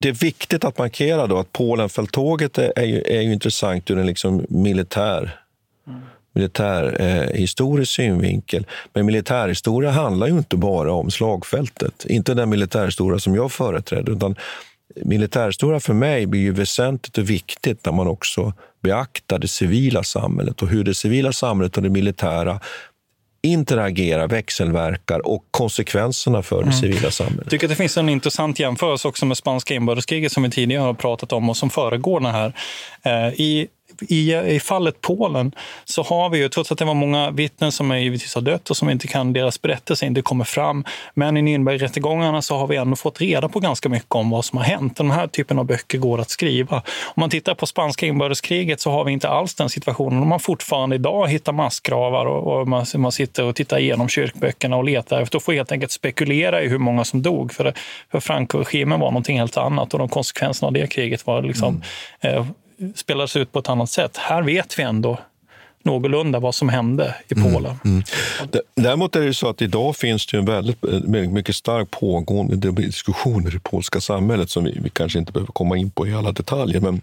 Det är viktigt att markera då att Polenfälttåget är, är, ju, är ju intressant ur en liksom militär mm. militär eh, historisk synvinkel. Men militärhistoria handlar ju inte bara om slagfältet. Inte den militärhistoria som jag företräder. Utan militärhistoria för mig blir ju väsentligt och viktigt när man också beaktar det civila samhället och hur det civila samhället och det militära interagerar, växelverkar och konsekvenserna för det mm. civila samhället. Jag
tycker att det finns en intressant jämförelse också med spanska inbördeskriget som vi tidigare har pratat om och som föregår det här. Eh, I i, i fallet Polen så har vi ju, trots att det var många vittnen som givetvis har dött och som inte kan, deras berättelse inte kommer fram, men i Nürnbergrättegångarna så har vi ändå fått reda på ganska mycket om vad som har hänt. Den här typen av böcker går att skriva. Om man tittar på spanska inbördeskriget så har vi inte alls den situationen. Om man fortfarande idag hittar massgravar och, och man, man, sitter och tittar igenom kyrkböckerna och letar efter och får helt enkelt spekulera i hur många som dog. För, för Franco-regimen var någonting helt annat och de konsekvenserna av det kriget var liksom, mm. eh, spelades ut på ett annat sätt. Här vet vi ändå någorlunda vad som hände i Polen.
Mm. Däremot är det så att idag finns det en väldigt, väldigt mycket stark pågående diskussioner i det polska samhället som vi, vi kanske inte behöver komma in på i alla detaljer. Men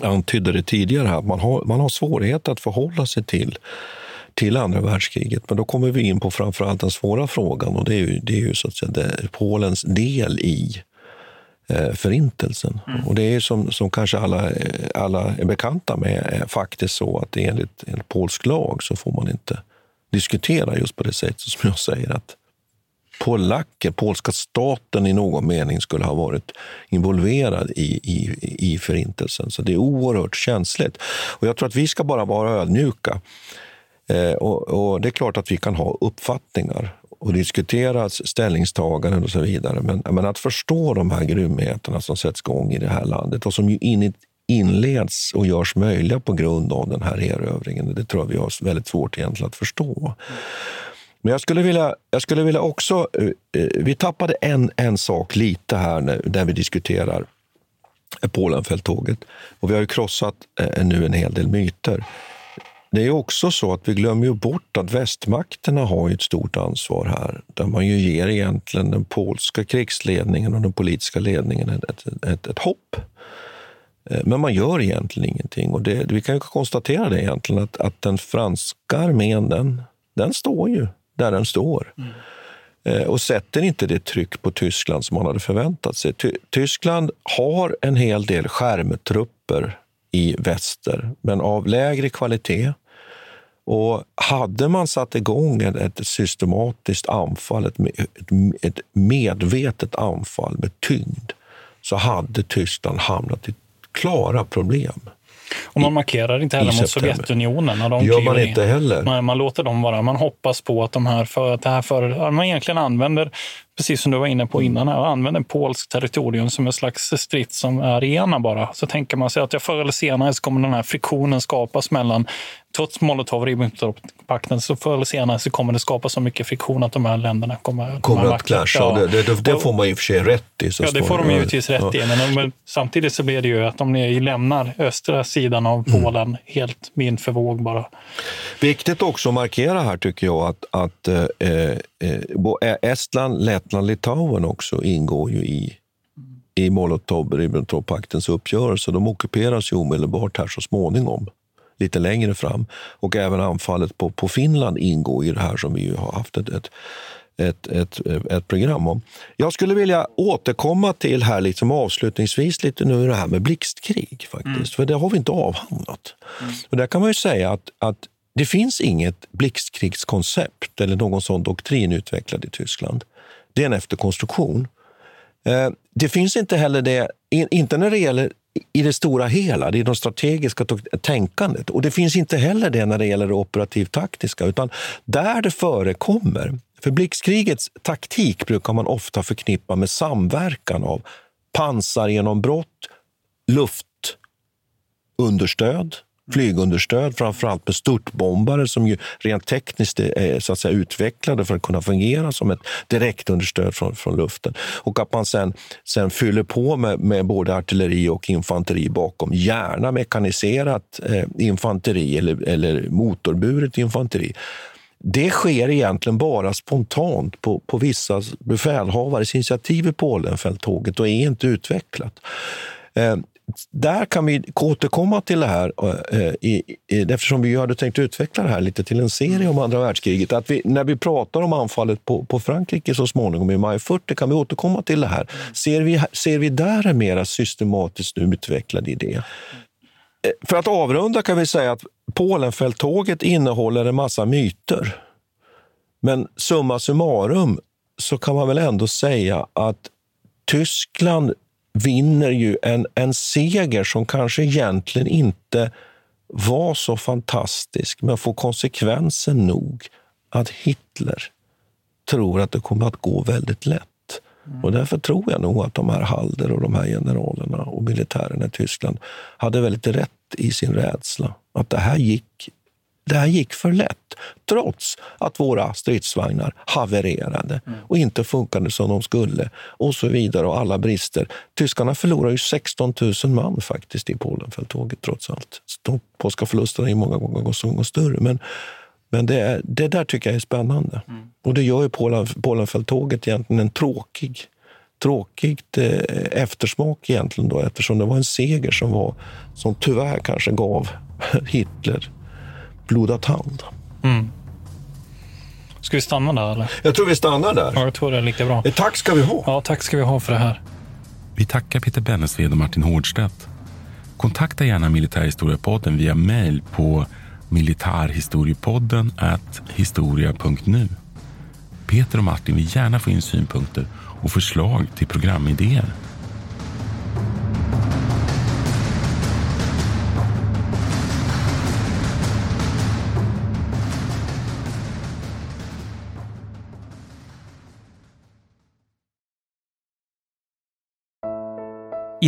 jag antydde det tidigare här, man har, man har svårigheter att förhålla sig till till andra världskriget. Men då kommer vi in på framförallt den svåra frågan och det är ju, det är ju så att säga Polens del i eh, Förintelsen. Mm. Och det är som, som kanske alla, alla är bekanta med är faktiskt så att enligt, enligt polsk lag så får man inte diskutera just på det sättet som jag säger att polacker, polska staten i någon mening skulle ha varit involverad i, i, i Förintelsen. Så det är oerhört känsligt. Och jag tror att vi ska bara vara ödmjuka. Eh, och, och, Det är klart att vi kan ha uppfattningar och diskutera ställningstaganden och så vidare. Men, men att förstå de här grymheterna som sätts igång i det här landet och som ju in, inleds och görs möjliga på grund av den här erövringen, det tror jag vi har väldigt svårt egentligen att förstå. Men jag skulle vilja, jag skulle vilja också... Eh, eh vi tappade en, en sak lite här när, när vi diskuterar Polenfälttåget. Och vi har ju krossat eh, nu en hel del myter. Det är också så att vi glömmer ju bort att västmakterna har ett stort ansvar här, där man ju ger egentligen den polska krigsledningen och den politiska ledningen ett, ett, ett hopp. Men man gör egentligen ingenting. Och det, vi kan ju konstatera det egentligen, att, att den franska armén, den, den står ju där den står. Mm. Och sätter inte det tryck på Tyskland som man hade förväntat sig. Ty Tyskland har en hel del skärmtrupper i väster, men av lägre kvalitet. Och hade man satt igång ett, systematiskt anfall, ett, medvetet anfall med tyngd, så hade Tyskland hamnat i klara problem.
Och man markerar inte heller mot Sovjetunionen. När de
gör man inte heller.
Man, man, låter dem vara. Man hoppas på att de här, för, att det här för, man egentligen använder, precis som du var inne på innan, här, använder polskt territorium som en slags strids som är ena bara. Så tänker man sig att ja, förr eller senare så kommer den här friktionen skapas mellan trots Molotov-Ribbentrop-pakten så förr eller senare så kommer det skapas så mycket friktion att de här länderna kommer,
kommer att clasha. Ja. Det, det, det, får man i och för sig rätt i.
ja, det får de givetvis rätt i. Men, men, samtidigt så blir det ju att om ni lämnar östra sidan av mm. Polen mm. helt vind för våg bara.
Viktigt också att markera här tycker jag att, att eh, eh, Estland, Lettland, Litauen också ingår ju i i Molotov-Ribbentrop-paktens uppgörelse. De ockuperas ju omedelbart här så småningom lite längre fram. Och även anfallet på, på Finland ingår i det här som vi har haft ett, ett ett, ett, ett program om. Jag skulle vilja återkomma till här liksom avslutningsvis lite nu det här med blixtkrig. faktiskt, mm. För det har vi inte avhandlat. Mm. Och där kan man ju säga att, att det finns inget blixtkrigskoncept eller någon sån doktrin utvecklad i Tyskland. Det är en efterkonstruktion. Eh, det finns inte heller det, inte när det gäller i det stora hela, det är det strategiska tänkandet. Och det finns inte heller det när det gäller det operativt taktiska, utan där det förekommer. För blixtkrigets taktik brukar man ofta förknippa med samverkan av pansargenombrott, luftunderstöd, flygunderstöd, framförallt med störtbombare som ju rent tekniskt är så att säga, utvecklade för att kunna fungera som ett direktunderstöd från, från luften. Och att man sen, sen fyller på med, med både artilleri och infanteri bakom. Gärna mekaniserat eh, infanteri eller, eller motorburet infanteri. Det sker egentligen bara spontant på, på vissa befälhavares initiativ i Polenfälttåget och är inte utvecklat. Eh, där kan vi återkomma till det här, eh, eh, i, i, eftersom vi hade tänkt utveckla det här lite till en serie om andra världskriget. Att vi, när vi pratar om anfallet på, på Frankrike så småningom i maj 40 kan vi återkomma till det här. Ser vi, ser vi där en mer systematiskt utvecklad idé? Eh, för att avrunda kan vi säga att Polenfälttåget innehåller en massa myter. Men summa summarum så kan man väl ändå säga att Tyskland vinner ju en, en seger som kanske egentligen inte var så fantastisk, men får konsekvensen nog att Hitler tror att det kommer att gå väldigt lätt. Mm. Och därför tror jag nog att de här Halder och de här generalerna och militärerna i Tyskland hade väldigt rätt i sin rädsla. Att det här gick Det här gick för lätt, trots att våra stridsvagnar havererade och inte funkade som de skulle och så vidare och alla brister. Tyskarna förlorar ju 16 000 man faktiskt i Polenfälttåget trots allt. De polska förlusterna är många gånger större. Men, men det, är, det där tycker jag är spännande. Och det gör ju Polen, Polenfälttåget egentligen en tråkig tråkigt eh, eftersmak egentligen då, eftersom det var en seger som, var, som tyvärr kanske gav Hitler blodad hand.
Mm. Ska vi stanna där eller?
Jag tror vi stannar där.
Ja, jag tror det är lika bra.
Ett tack ska vi ha.
Ja, tack ska vi ha för det här.
Vi tackar Peter Bennesved och Martin Hårdstedt. Kontakta gärna Militärhistoriepodden via mejl på militarhistoriepodden historia.nu. Peter och Martin vill gärna få in synpunkter och förslag till programidéer.